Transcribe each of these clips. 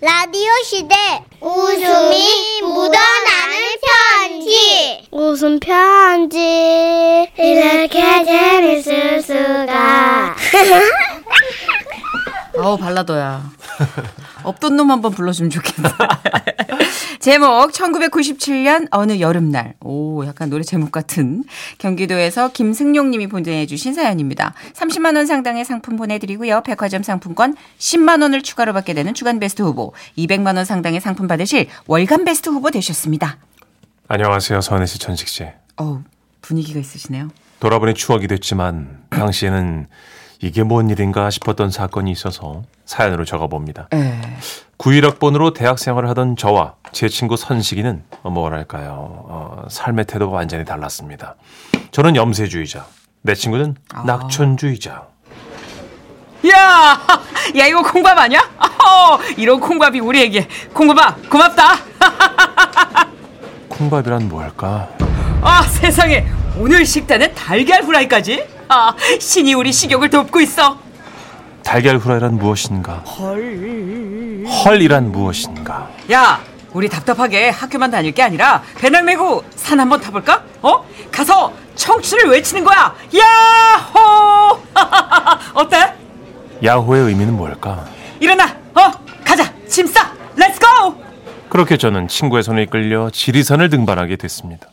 라디오 시대 웃음이 묻어나는 편지 웃음 편지 이렇게 재밌을 수가 아우 발라더야. 없던 놈 한번 불러주면 좋겠다. 제목 1997년 어느 여름날. 오 약간 노래 제목 같은 경기도에서 김승용 님이 보내 주신 사연입니다. 30만 원 상당의 상품 보내 드리고요. 백화점 상품권 10만 원을 추가로 받게 되는 주간 베스트 후보, 200만 원 상당의 상품 받으실 월간 베스트 후보 되셨습니다. 안녕하세요, 선혜 씨, 천식 씨. 어우 분위기가 있으시네요. 돌아보니 추억이 됐지만 당시에는 이게 뭔 일인가 싶었던 사건이 있어서 사연으로 적어봅니다. 에. 91학번으로 대학 생활을 하던 저와 제 친구 선식이는 어, 뭐랄까요. 어, 삶의 태도가 완전히 달랐습니다. 저는 염세주의자, 내 친구는 낙천주의자. 야, 야 이거 콩밥 아니야? 어, 이런 콩밥이 우리에게 콩밥아 고맙다. 콩밥이란 뭘까? 아 세상에 오늘 식단은 달걀 후라이까지? 아 신이 우리 식욕을 돕고 있어. 달걀 후라이란 무엇인가? 헐. 헐이란 무엇인가? 야, 우리 답답하게 학교만 다닐 게 아니라 배낭 메고 산 한번 타볼까? 어? 가서 청춘을 외치는 거야. 야호! 어때? 야호의 의미는 뭘까? 일어나. 어? 가자. 짐 싸. Let's go! 그렇게 저는 친구의 손에 이끌려 지리산을 등반하게 됐습니다.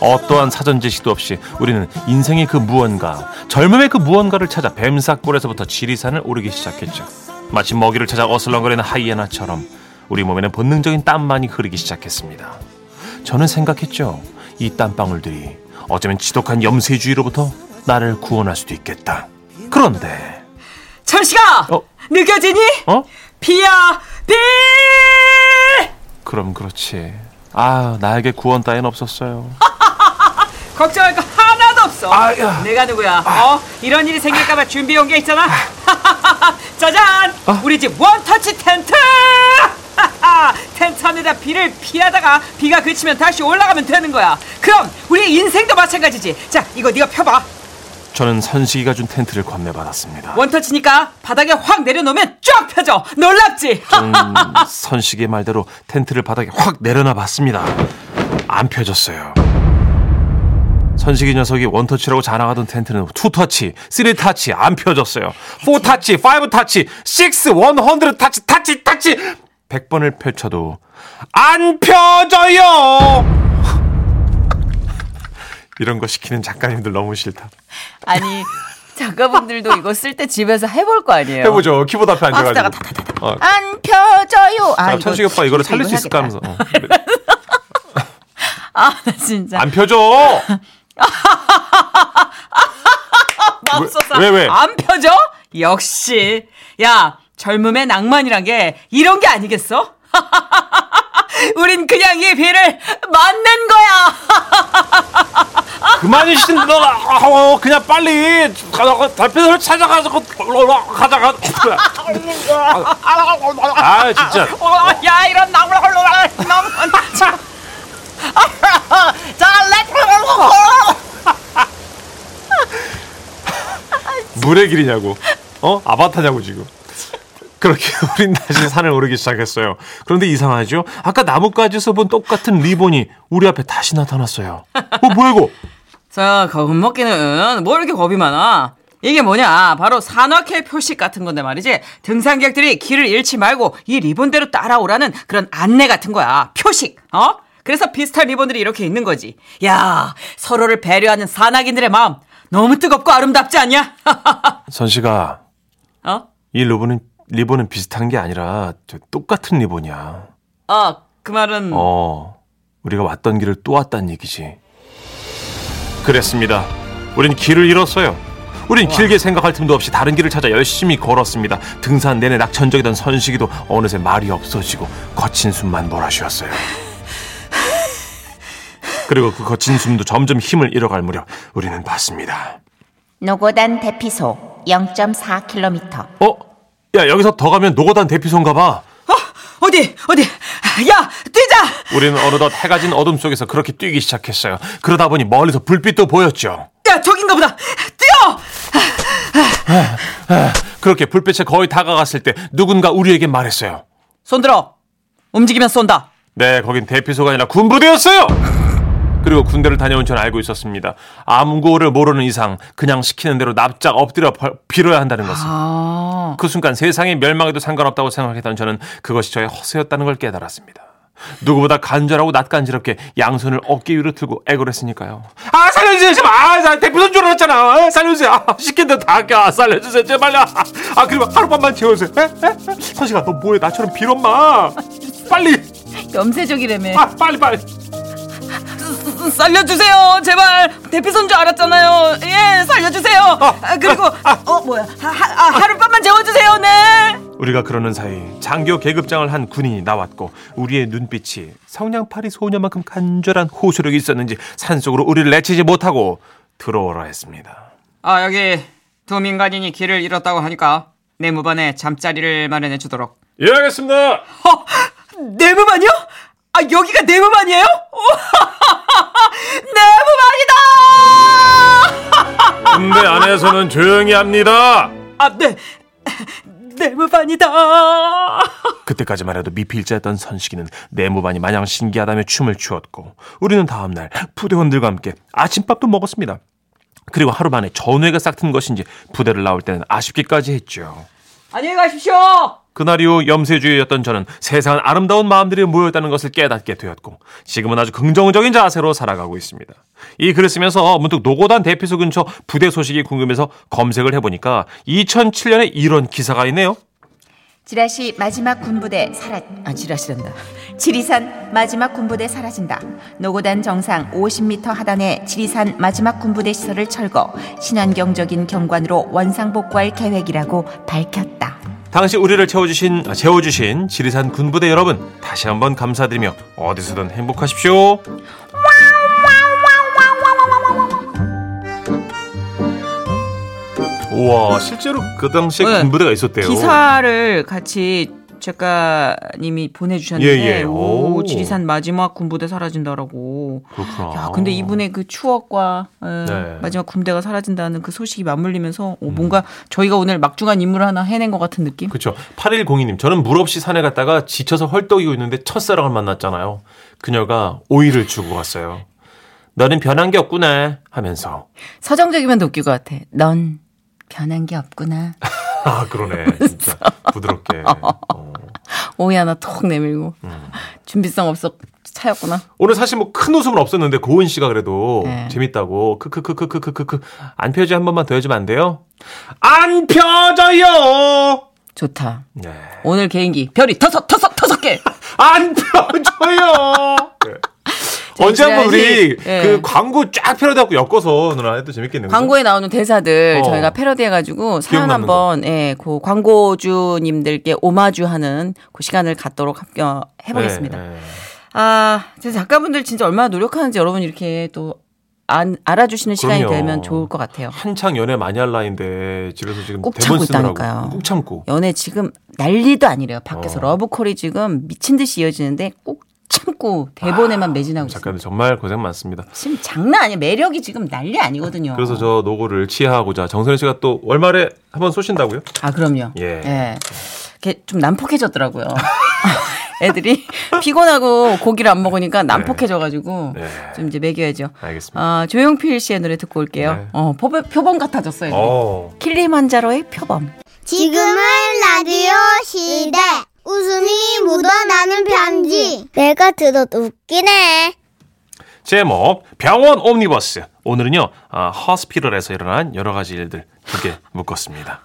어떠한 사전 지식도 없이 우리는 인생의 그 무언가, 젊음의 그 무언가를 찾아 뱀사골에서부터 지리산을 오르기 시작했죠. 마치 먹이를 찾아 어슬렁거리는 하이에나처럼 우리 몸에는 본능적인 땀만이 흐르기 시작했습니다. 저는 생각했죠. 이 땀방울들이 어쩌면 지독한 염세주의로부터 나를 구원할 수도 있겠다. 그런데 천식아! 어? 느껴지니? 어? 비야 비! 그럼 그렇지. 아, 나에게 구원 따윈 없었어요. 걱정할 거 하나도 없어. 아, 야. 내가 누구야? 어? 이런 일이 생길까봐 준비해 온 게 있잖아. 짜잔! 아. 우리 집 원터치 텐트! 텐트 안에다 비를 피하다가 비가 그치면 다시 올라가면 되는 거야. 그럼 우리 인생도 마찬가지지. 자, 이거 네가 펴봐. 저는 선식이가 준 텐트를 건네받았습니다. one touch니까 바닥에 확 내려놓으면 쫙 펴져. 놀랍지? 음, 선식의 말대로 텐트를 바닥에 확 내려놔 봤습니다. 안 펴졌어요. 선식이 녀석이 one touch라고 자랑하던 텐트는 two touch, three touch 안 펴졌어요. four touch, five touch, six, one hundred touch, touch, touch 100번을 펼쳐도 안 펴져요. 이런 거 시키는 작가님들 너무 싫다. 아니, 작가분들도 이거 쓸 때 집에서 해볼 거 아니에요? 해보죠. 키보드 앞에 박스다가 앉아가지고. 어, 안 펴져요. 아, 자, 이거 천식이 오빠 이거를 살릴 수 있을까. 하면서. 어. 아, 나 진짜. 안 펴져. 맙소사. 왜, 왜? 안 펴져? 역시. 야, 젊음의 낭만이란 게 이런 게 아니겠어? 우린 그냥 이 비를 맞는 거야. 그만이 신들어 어, 그냥 빨리 달빛을 찾아가지고 가다가 아 진짜 어, 야, 이런 헐렁할 놈. 자, 자, 물의 길이냐고 어 아바타냐고 지금 그렇게 우린 다시 산을 오르기 시작했어요 그런데 이상하죠 아까 나뭇가지에서 본 똑같은 리본이 우리 앞에 다시 나타났어요 어 뭐야 이거 자, 겁먹기는 뭐 이렇게 겁이 많아? 이게 뭐냐? 바로 산악회 표식 같은 건데 말이지. 등산객들이 길을 잃지 말고 이 리본대로 따라오라는 그런 안내 같은 거야. 표식. 어? 그래서 비슷한 리본들이 이렇게 있는 거지. 야, 서로를 배려하는 산악인들의 마음 너무 뜨겁고 아름답지 않냐? 선씨가 어? 이 리본은 리본은 비슷한 게 아니라 저 똑같은 리본이야 아, 그 말은 어, 우리가 왔던 길을 또 왔다는 얘기지. 그랬습니다. 우린 길을 잃었어요. 우린 길게 생각할 틈도 없이 다른 길을 찾아 열심히 걸었습니다. 등산 내내 낙천적이던 선식이도 어느새 말이 없어지고 거친 숨만 몰아쉬었어요. 그리고 그 거친 숨도 점점 힘을 잃어갈 무렵 우리는 봤습니다. 노고단 대피소 0.4km. 어? 야 여기서 더 가면 노고단 대피소인가 봐. 어, 어디 어디 야 뛰자 우리는 어느덧 해가 진 어둠 속에서 그렇게 뛰기 시작했어요. 그러다 보니 멀리서 불빛도 보였죠. 야 저긴가 보다 뛰어 그렇게 불빛에 거의 다가갔을 때 누군가 우리에게 말했어요. 손들어. 움직이면 쏜다. 네, 거긴 대피소가 아니라 군부대였어요. 그리고 군대를 다녀온 전 알고 있었습니다. 아무거를 모르는 이상 그냥 시키는 대로 납작 엎드려 벌- 빌어야 한다는 것을. 아. 그 순간 세상이 멸망해도 상관없다고 생각했던 저는 그것이 저의 허세였다는 걸 깨달았습니다. 누구보다 간절하고 낯간지럽게 양손을 어깨 위로 들고 애걸 했으니까요. 아 살려주세요 제발 아나 대표선 줄 알았잖아 아, 살려주세요 아, 시킨 대로 아, 살려주세요 제발요 아, 아 그리고 하룻밤만 재워주세요 에? 에? 선식아 너 뭐해 나처럼 빌엄마 빨리 염세적이라며. 아 빨리 빨리 살려주세요. 제발. 대피소인 줄 알았잖아요. 예, 살려주세요. 아, 그리고, 어, 뭐야. 하, 하, 아, 하룻밤만 재워주세요. 네. 우리가 그러는 사이 장교 계급장을 한 군인이 나왔고 우리의 눈빛이 성냥팔이 소녀만큼 간절한 호소력이 있었는지 산속으로 우리를 내치지 못하고 들어오라 했습니다. 아, 여기 두 민간인이 길을 잃었다고 하니까 내무반에 잠자리를 마련해 주도록. 예 알겠습니다. 어, 내무반이요? 아, 여기가 내무반이에요? 내무반이다! 군대 안에서는 조용히 합니다. 아, 네. 내무반이다! 그때까지만 해도 미필자였던 선식이는 내무반이 마냥 신기하다며 춤을 추었고 우리는 다음날 부대원들과 함께 아침밥도 먹었습니다. 그리고 하루 만에 전우회가 싹 튼 것인지 부대를 나올 때는 아쉽기까지 했죠. 안녕히 가십시오! 그날 이후 염세주의였던 저는 세상은 아름다운 마음들이 모였다는 것을 깨닫게 되었고 지금은 아주 긍정적인 자세로 살아가고 있습니다. 이 글을 쓰면서 문득 노고단 대피소 근처 부대 소식이 궁금해서 검색을 해보니까 2007년에 이런 기사가 있네요. 지라시 마지막 군부대 사라 아 지라시란다. 지리산 마지막 군부대 사라진다. 노고단 정상 50m 하단에 지리산 마지막 군부대 시설을 철거, 친환경적인 경관으로 원상복구할 계획이라고 밝혔다. 당시 우리를 채워주신, 아, 채워주신 지리산 군부대 여러분 다시 한번 감사드리며 어디서든 행복하십시오. 우와 실제로 그 당시에 네. 군부대가 있었대요. 기사를 같이 작가님이 보내주셨는데 예, 예. 오, 오. 지리산 마지막 군부대 사라진다라고. 그렇구나. 야, 근데 이분의 그 추억과 에, 네. 마지막 군대가 사라진다는 그 소식이 맞물리면서 오, 뭔가 저희가 오늘 막중한 임무를 하나 해낸 것 같은 느낌? 그렇죠. 8102님, 저는 물 없이 산에 갔다가 지쳐서 헐떡이고 있는데 첫사랑을 만났잖아요. 그녀가 오이를 주고 갔어요. 너는 변한 게 없구나 하면서. 서정적이면 더 웃길 것 같아. 넌 변한 게 없구나. 아 그러네, 진짜 부드럽게. 어. 오이 하나 톡 내밀고 음. 준비성 없어 차였구나. 오늘 사실 뭐 큰 웃음은 없었는데 고은 씨가 그래도 네. 재밌다고 크크크크크크크 안 펴지 한 번만 더 해주면 안 돼요? 안 펴져요. 좋다. 네. 오늘 개인기 별이 터섯 터섯 터섯 개. 안 펴져요. 네. 언제 한번 우리 예. 그 광고 쫙 패러디하고 엮어서 누나 해도 재밌겠네요. 광고에 나오는 대사들 어. 저희가 패러디해가지고 사연 한번 예, 그 광고주님들께 오마주하는 그 시간을 갖도록 합- 해보겠습니다. 네, 네. 아, 제 작가분들 진짜 얼마나 노력하는지 여러분 이렇게 또 안, 알아주시는 시간이 그럼요. 되면 좋을 것 같아요. 한창 연애 많이 할 나이인데 집에서 지금 꼭 참고 있다니까요. 꼭 참고. 연애 지금 난리도 아니래요. 밖에서 어. 러브콜이 지금 미친 듯이 이어지는데 꼭 참고 대본에만 매진하고 있어요. 작가들 정말 고생 많습니다. 지금 장난 아니에요. 매력이 지금 난리 아니거든요. 그래서 저 노고를 치하하고자 정선희 씨가 또 월말에 한번 쏘신다고요? 아, 그럼요. 예. 이게 좀 난폭해졌더라고요. 애들이 피곤하고 고기를 안 먹으니까 난폭해져가지고 네. 좀 이제 먹여야죠. 알겠습니다. 아, 조용필 씨의 노래 듣고 올게요. 네. 어, 표범, 표범 같아졌어요. 어. 킬리만자로의 표범. 지금은 라디오 시대. 웃음이 묻어나는 편지. 내가 들어도 웃기네. 제목 병원 옴니버스. 오늘은요 아, 허스피럴에서 일어난 여러 가지 일들 두 개 묶었습니다.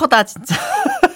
허다 진짜.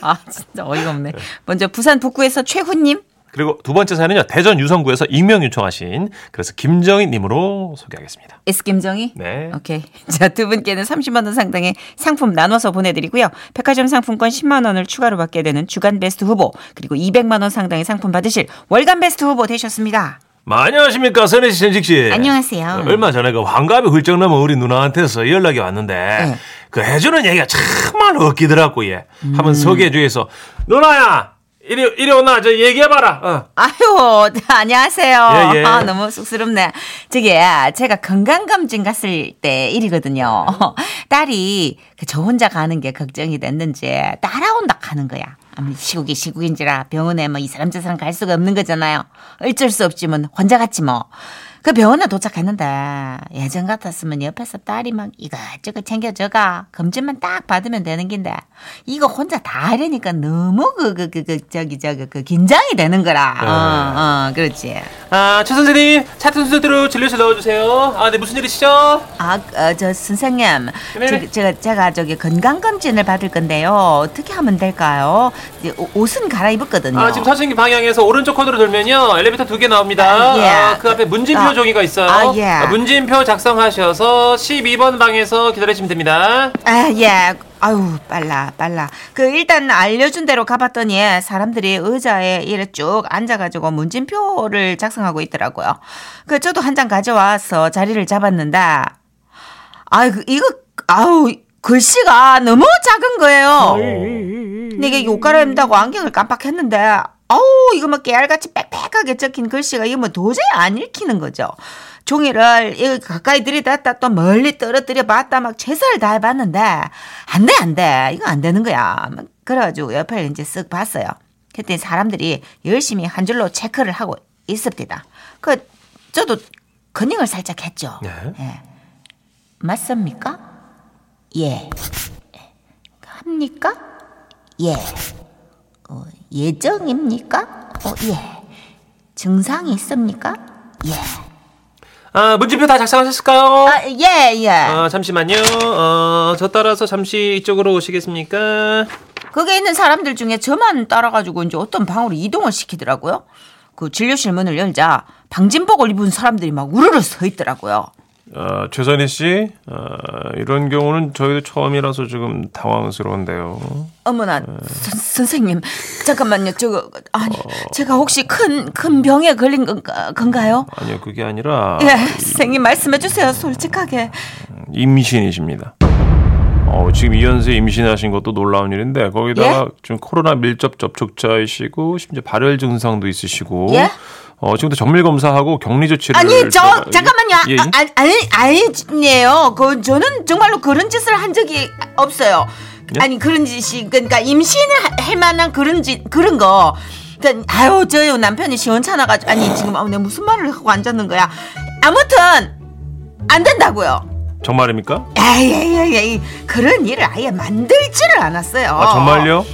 아 진짜 어이가 없네. 먼저 부산 북구에서 최훈님. 그리고 두 번째 사연은요 대전 유성구에서 익명 요청하신 그래서 김정희 님으로 소개하겠습니다. S 김정희. 네. 오케이. 자, 두 분께는 30만 원 상당의 상품 나눠서 보내 드리고요. 백화점 상품권 10만 원을 추가로 받게 되는 주간 베스트 후보 그리고 200만 원 상당의 상품 받으실 월간 베스트 후보 되셨습니다. 마, 안녕하십니까 선혜 씨, 전직 씨. 안녕하세요. 얼마 전에 그 환갑이 훌쩍 넘은 우리 누나한테서 연락이 왔는데 네. 그 해주는 얘기가 정말 웃기더라고 얘. 음. 한번 소개해주해서 누나야 이리 이리 오나 저 얘기해봐라. 어. 아유, 안녕하세요. 예, 예. 아, 너무 쑥스럽네. 저기, 제가 건강검진 갔을 때 일이거든요. 딸이 그저 혼자 가는 게 걱정이 됐는지 따라온다 하는 거야. 아무리 시국이 시국인지라 병원에 뭐 이 사람 저 사람 갈 수가 없는 거잖아요. 어쩔 수 없지 뭐 혼자 갔지 뭐. 그 병원에 도착했는데 예전 같았으면 옆에서 딸이 막 이것저것 챙겨줘가 검진만 딱 받으면 되는 긴데 이거 혼자 다 하려니까 너무 그 그 그 그 저기 저기 그 긴장이 되는 거라. 어, 어, 그렇지. 아, 최 선생님, 차트 순서대로 진료실 넣어주세요. 아, 네, 무슨 일이시죠? 아, 어, 저 선생님, 네네. 저, 제가 제가 저기 건강 검진을 받을 건데요. 어떻게 하면 될까요? 옷은 갈아입었거든요. 아, 지금 선생님 방향에서 오른쪽 코너로 돌면요. 엘리베이터 두 개 나옵니다. 아, 예. 아, 그 앞에 문진표 아, 종이가 있어요. 아, 예. 문진표 작성하셔서 12번 방에서 기다리시면 됩니다. 아, 예. 아유, 빨라, 빨라. 그, 일단 알려준 대로 가봤더니 사람들이 의자에 이래 쭉 앉아가지고 문진표를 작성하고 있더라고요. 그, 저도 한 장 가져와서 자리를 잡았는데, 아이, 그, 이거, 아우, 글씨가 너무 작은 거예요. 근데 이게 옷 갈아입는다고 안경을 깜빡했는데, 아우, 이거 뭐 깨알같이 빽빽하게 적힌 글씨가 이거 뭐 도저히 안 읽히는 거죠. 종이를 이거 가까이 들이댔다 또 멀리 떨어뜨려 봤다 막 최선을 다해 봤는데, 안 돼, 안 돼. 이거 안 되는 거야. 막 그래가지고 옆에 이제 쓱 봤어요. 그랬더니 사람들이 열심히 한 줄로 체크를 하고 있습니다. 그, 저도 컨닝을 살짝 했죠. 네. 예. 맞습니까? 예. 합니까? 예. 어, 예정입니까? 어, 예. 증상이 있습니까? 예. 아, 문진표 다 작성하셨을까요? 아, 예, 예. 아, 잠시만요. 어, 저 따라서 잠시 이쪽으로 오시겠습니까? 거기에 있는 사람들 중에 저만 따라가지고 이제 어떤 방으로 이동을 시키더라고요. 그 진료실 문을 열자 방진복을 입은 사람들이 막 우르르 서 있더라고요. 어, 최선희 씨, 어, 이런 경우는 저희도 처음이라서 조금 당황스러운데요. 어머나 선, 선생님 잠깐만요. 저거 아니 제가 혹시 큰 큰 병에 걸린 건가, 건가요? 아니요, 그게 아니라 예, 선생님 말씀해 주세요. 솔직하게. 임신이십니다. 어, 지금 이연세 임신하신 것도 놀라운 일인데 거기다가 예? 지금 코로나 밀접 접촉자이시고 심지어 발열 증상도 있으시고 예? 어, 지금도 정밀 검사하고 격리 조치를 아니 저 제가- 잠깐만요. 예, 예? 아, 아, 아니 아니에요. 그 저는 정말로 그런 짓을 한 적이 없어요. 예? 아니 그런 짓이 그러니까 임신을 하- 할 만한 그런 짓 그런 거. 그러니까 아유 저 남편이 시원찮아가지고 아니 지금 아, 내가 무슨 말을 하고 앉았는 거야. 아무튼 안 된다고요. 정말입니까? 에이, 그런 일을 아예 만들지를 않았어요. 아, 정말요?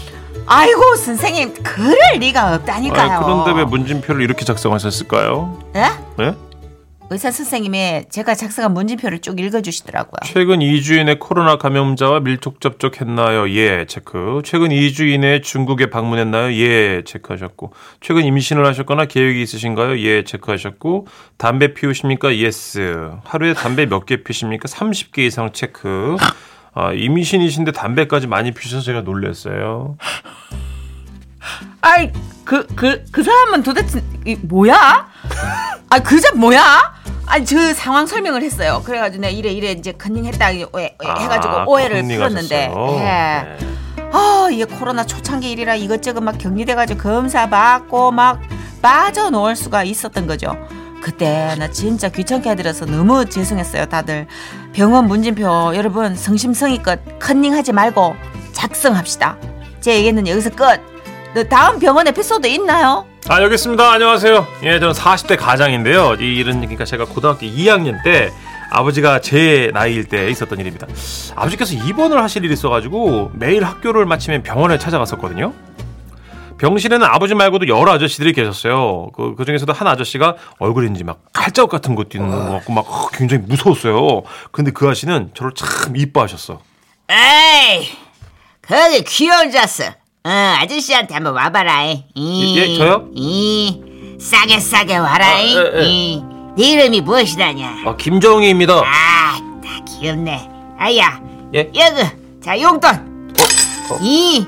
아이고 선생님 그럴 리가 없다니까요. 아니, 그런데 왜 문진표를 이렇게 작성하셨을까요? 예? 예? 의사 선생님이 제가 작성한 문진표를 쭉 읽어주시더라고요. 최근 2주 이내 코로나 감염자와 밀접 접촉했나요? 예, 체크. 최근 2주 이내에 중국에 방문했나요? 예, 체크하셨고. 최근 임신을 하셨거나 계획이 있으신가요? 예, 체크하셨고. 담배 피우십니까? Yes. 하루에 담배 몇 개 피십니까? 30개 이상 체크. 아, 임신이신데 담배까지 많이 피셔서 제가 놀랐어요. 아이 그 그 그 사람은 도대체 이, 뭐야? 아 그자 뭐야? 아니 저 상황 설명을 했어요. 그래가지고 내가 이래 이래 이제 컨닝했다 해- 해- 해가지고 아, 오해를. 풀었는데. 예. 네. 아 이게 코로나 초창기 일이라 이것저것 막 격리돼가지고 검사 받고 막 빠져놓을 수가 있었던 거죠. 그때 나 진짜 귀찮게 해드려서 너무 죄송했어요 다들 병원 문진표 여러분 성심성의껏 컨닝하지 말고 작성합시다 제 얘기는 여기서 끝너 다음 병원 에피소드 있나요? 아, 여기 있습니다. 안녕하세요. 예, 저는 40대 가장인데요. 이 일은 그러니까 제가 고등학교 2학년 때 아버지가 제 나이일 때 있었던 일입니다. 아버지께서 입원을 하실 일이 있어가지고 매일 학교를 마치면 병원에 찾아갔었거든요. 병실에는 아버지 말고도 여러 아저씨들이 계셨어요. 그, 그 중에서도 한 아저씨가 얼굴인지 막 칼자국 같은 것도 있는 것 같고 막 어, 굉장히 무서웠어요. 근데 그 아저씨는 저를 참 이뻐하셨어. 에이, 거기 귀여운 자스. 어, 아저씨한테 한번 와봐라. 이, 예, 저요? 이, 싸게 싸게 와라. 아, 예, 예. 이, 네 이름이 무엇이다냐? 아, 김정희입니다. 아, 다 귀엽네. 아야, 예? 여기, 자 용돈. 이,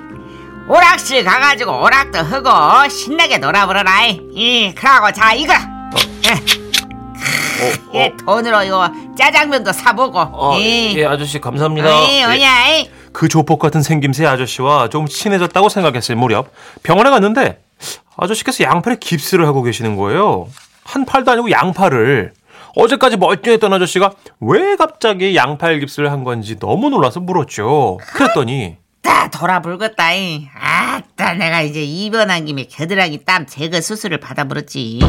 오락실 가가지고 오락도 하고 신나게 놀아보러라. 이, 그러고 자 이거. 어, 예, 돈으로 이거 짜장면도 사보고. 어, 이, 예, 아저씨 감사합니다. 어이, 예. 뭐냐? 이. 그 조폭 같은 생김새 아저씨와 좀 친해졌다고 생각했을 무렵 병원에 갔는데 아저씨께서 양팔에 깁스를 하고 계시는 거예요. 한 팔도 아니고 양팔을. 어제까지 멀쩡했던 아저씨가 왜 갑자기 양팔 깁스를 한 건지 너무 놀라서 물었죠. 그랬더니 아따 돌아불겠다 이. 아따 내가 이제 입원한 김에 겨드랑이 땀 제거 수술을 받아버렸지 이.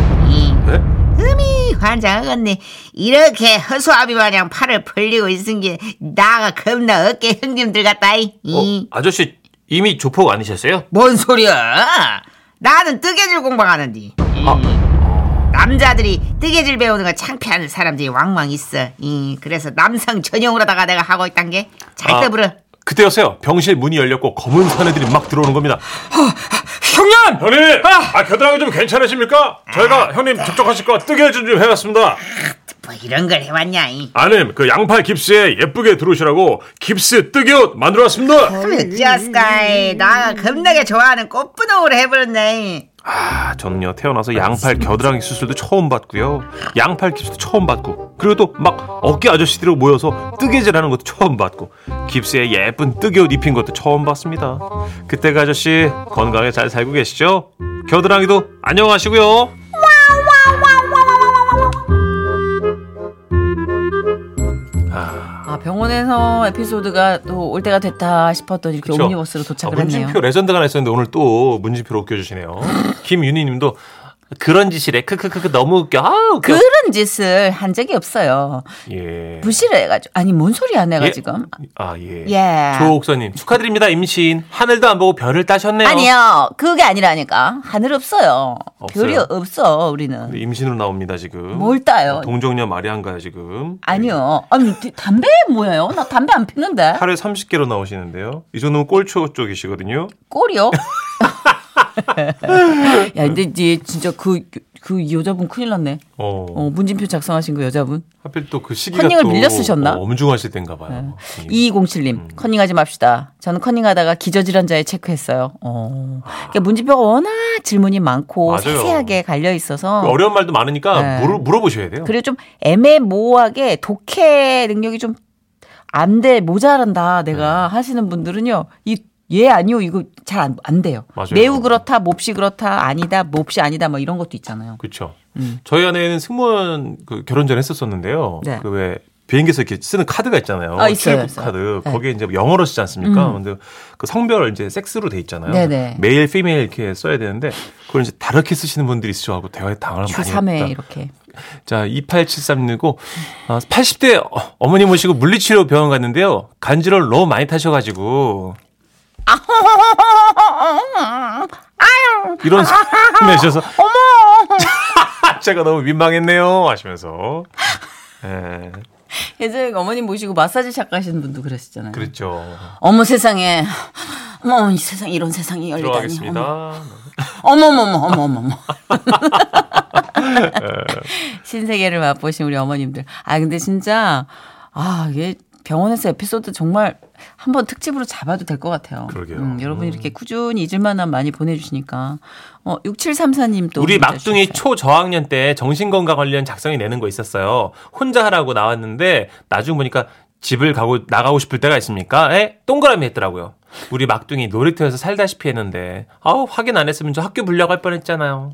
네? 흠이 환장 하겠네 이렇게 허수아비 마냥 팔을 벌리고 있은 게 나가 겁나 어깨 형님들 같다 이. 이. 어, 아저씨 이미 조폭 아니셨어요? 뭔 소리야 나는 뜨개질 공부하는데 이. 아. 남자들이 뜨개질 배우는 거 창피하는 사람들이 왕왕 있어 이. 그래서 남성 전용으로다가 내가 하고 있단 게잘 아. 떠부러 그때였어요. 병실 문이 열렸고 검은 사내들이 막 들어오는 겁니다. 형님! 형님! 아, 겨드랑이 좀 괜찮으십니까? 저희가 형님 접촉하실 거 뜨개질 좀 해놨습니다. 뭐 이런 걸 해왔냐 이. 아님, 그 양팔 깁스에 예쁘게 들어오시라고 깁스 뜨개 옷 만들어왔습니다. 어쩌스카이 나가 겁나게 좋아하는 꽃분홍으로 해버렸네 아, 저는요 태어나서 양팔 겨드랑이 수술도 처음 받고요. 양팔 깁스도 처음 받고 그리고 또 막 어깨 아저씨들이 모여서 뜨개질하는 것도 처음 받고 깁스에 예쁜 뜨개옷 입힌 것도 처음 봤습니다. 그때가 아저씨 건강하게 잘 살고 계시죠? 겨드랑이도 안녕하시고요. 병원에서 에피소드가 또 올 때가 됐다 싶었던 이렇게 그쵸? 옴니버스로 도착을 아, 했네요. 문진표 레전드가 하나 있었는데 오늘 또 문진표로 웃겨주시네요. 김윤희님도 그런 짓이래. 크크크크 너무 웃겨. 아 웃겨. 그런 짓을 한 적이 없어요. 예. 무시를 해가지고 아니 뭔 소리야 내가 예? 지금 아 예. 예. 조옥서님 축하드립니다 임신. 하늘도 안 보고 별을 따셨네요. 아니요 그게 아니라니까 하늘 없어요. 없어요? 별이 없어 우리는 임신으로 나옵니다 지금. 뭘 따요? 동정녀 마리안가요 지금. 아니요 아니 담배 뭐예요? 나 담배 안 피는데 하루에 30개로 나오시는데요. 이 정도면 꼴초 쪽이시거든요. 꼴이요? 야 근데 이제 진짜 그 그 여자분 큰일 났네. 어. 어, 문진표 작성하신 그 여자분. 하필 또 그 시기가 컨닝을 또 밀려 쓰셨나? 어, 엄중하실 땐가 봐요. 예. 2207님, 컨닝하지 맙시다. 저는 컨닝하다가 기저질환자에 체크했어요. 어. 그러니까 문진표가 워낙 질문이 많고 맞아요. 세세하게 갈려 있어서 어려운 말도 많으니까 네. 물어, 물어보셔야 돼요. 그리고 좀 애매모호하게 독해 능력이 좀 안 돼, 모자란다, 내가 네. 하시는 분들은요, 이, 예, 아니요, 이거 잘 안 안 돼요. 맞아요. 매우 그렇다, 몹시 그렇다, 아니다, 몹시 아니다, 뭐 이런 것도 있잖아요. 그렇죠. 음. 저희 아내는 승무원 그 결혼 전에 했었었는데요. 네. 그왜 비행기에서 이렇게 쓰는 카드가 있잖아요. 아, 있어요, 출국. 카드. 네. 거기에 이제 영어로 쓰지 않습니까? 음. 근데 그 성별 이제 섹스로 돼 있잖아요. 네네. 메일, 피메일 이렇게 써야 되는데 그걸 이제 다르게 쓰시는 분들이 있으셔가지고 대화에 당황을 주 많이 3회 했다. 이렇게. 자, 2873이고 80대 어머니 모시고 물리치료 병원 갔는데요. 간지러를 너무 많이 타셔가지고 이런 소리 내셔서 제가 너무 민망했네요 하시면서 예, 예전에 어머님 모시고 마사지 샵 가시는 분도 그러시잖아요. 그랬죠. 어머 세상에. 어머 이 세상 이런 세상이 열리다니. 들어가겠습니다. 어머 어머 어머 어머 어머. 어머. 신세계를 맛보신 우리 어머님들. 아 근데 진짜 아 이게 병원에서 에피소드 정말 한번 특집으로 잡아도 될 것 같아요. 그러게요. 음, 여러분 이렇게 꾸준히 잊을만한 많이 보내주시니까. 어 6734님 또 우리 막둥이 주셨어요. 초저학년 때 정신건강 관련 작성이 내는 거 있었어요. 혼자 하라고 나왔는데 나중 보니까 집을 가고 나가고 싶을 때가 있습니까? 에? 동그라미 했더라고요. 우리 막둥이 놀이터에서 살다시피 했는데 아우 확인 안 했으면 저 학교 불려갈 뻔했잖아요.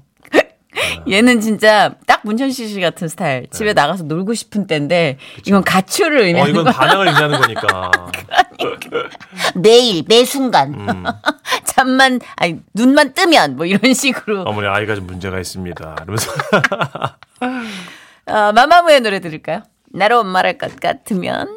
얘는 진짜 딱 문천식 씨 같은 스타일. 집에 나가서 놀고 싶은 때인데 이건 가출을 네. 어 의미하는 이건 거야. 반항을 의미하는 거니까. 매일 매 순간 음. 잠만 아니 눈만 뜨면 뭐 이런 식으로 어머니 아이가 좀 문제가 있습니다. 이러면서 어, 마마무의 노래 들을까요? 나로 말할 것 같으면